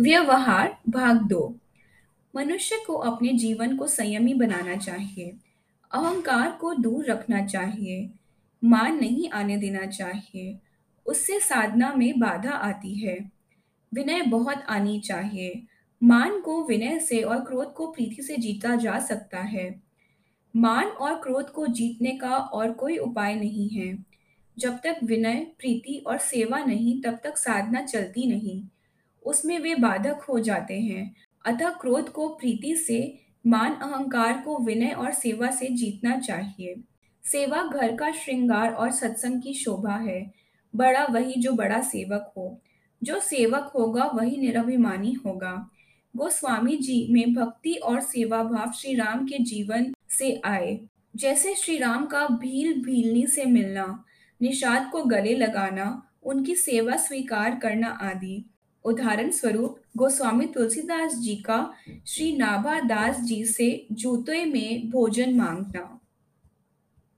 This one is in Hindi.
व्यवहार, भाग दो। मनुष्य को अपने जीवन को संयमी बनाना चाहिए। अहंकार को दूर रखना चाहिए। मान नहीं आने देना चाहिए। उससे साधना में बाधा आती है। विनय बहुत आनी चाहिए। मान को विनय से और क्रोध को प्रीति से जीता जा सकता है। मान और क्रोध को जीतने का और कोई उपाय नहीं है। जब तक विनय, प्रीति और सेवा नहीं, तब तक साधना चलती नहीं। उसमें वे बाधक हो जाते हैं। अतः क्रोध को, प्रीति से, मान अहंकार को विनय और सेवा से जीतना चाहिए। सेवा घर का श्रृंगार और सत्संग की शोभा है। बड़ा वही जो बड़ा सेवक हो। जो सेवक होगा, वही निरभिमानी होगा। गोस्वामी जी में भक्ति और सेवा भाव श्री राम के जीवन से आए। जैसे श्री राम का भील भीलनी से मिलना, निषाद को गले लगाना, उनकी सेवा स्वीकार करना आदि। उदाहरण स्वरूप, गोस्वामी तुलसीदास जी का श्री नाभा दास जी से जूते में भोजन मांगना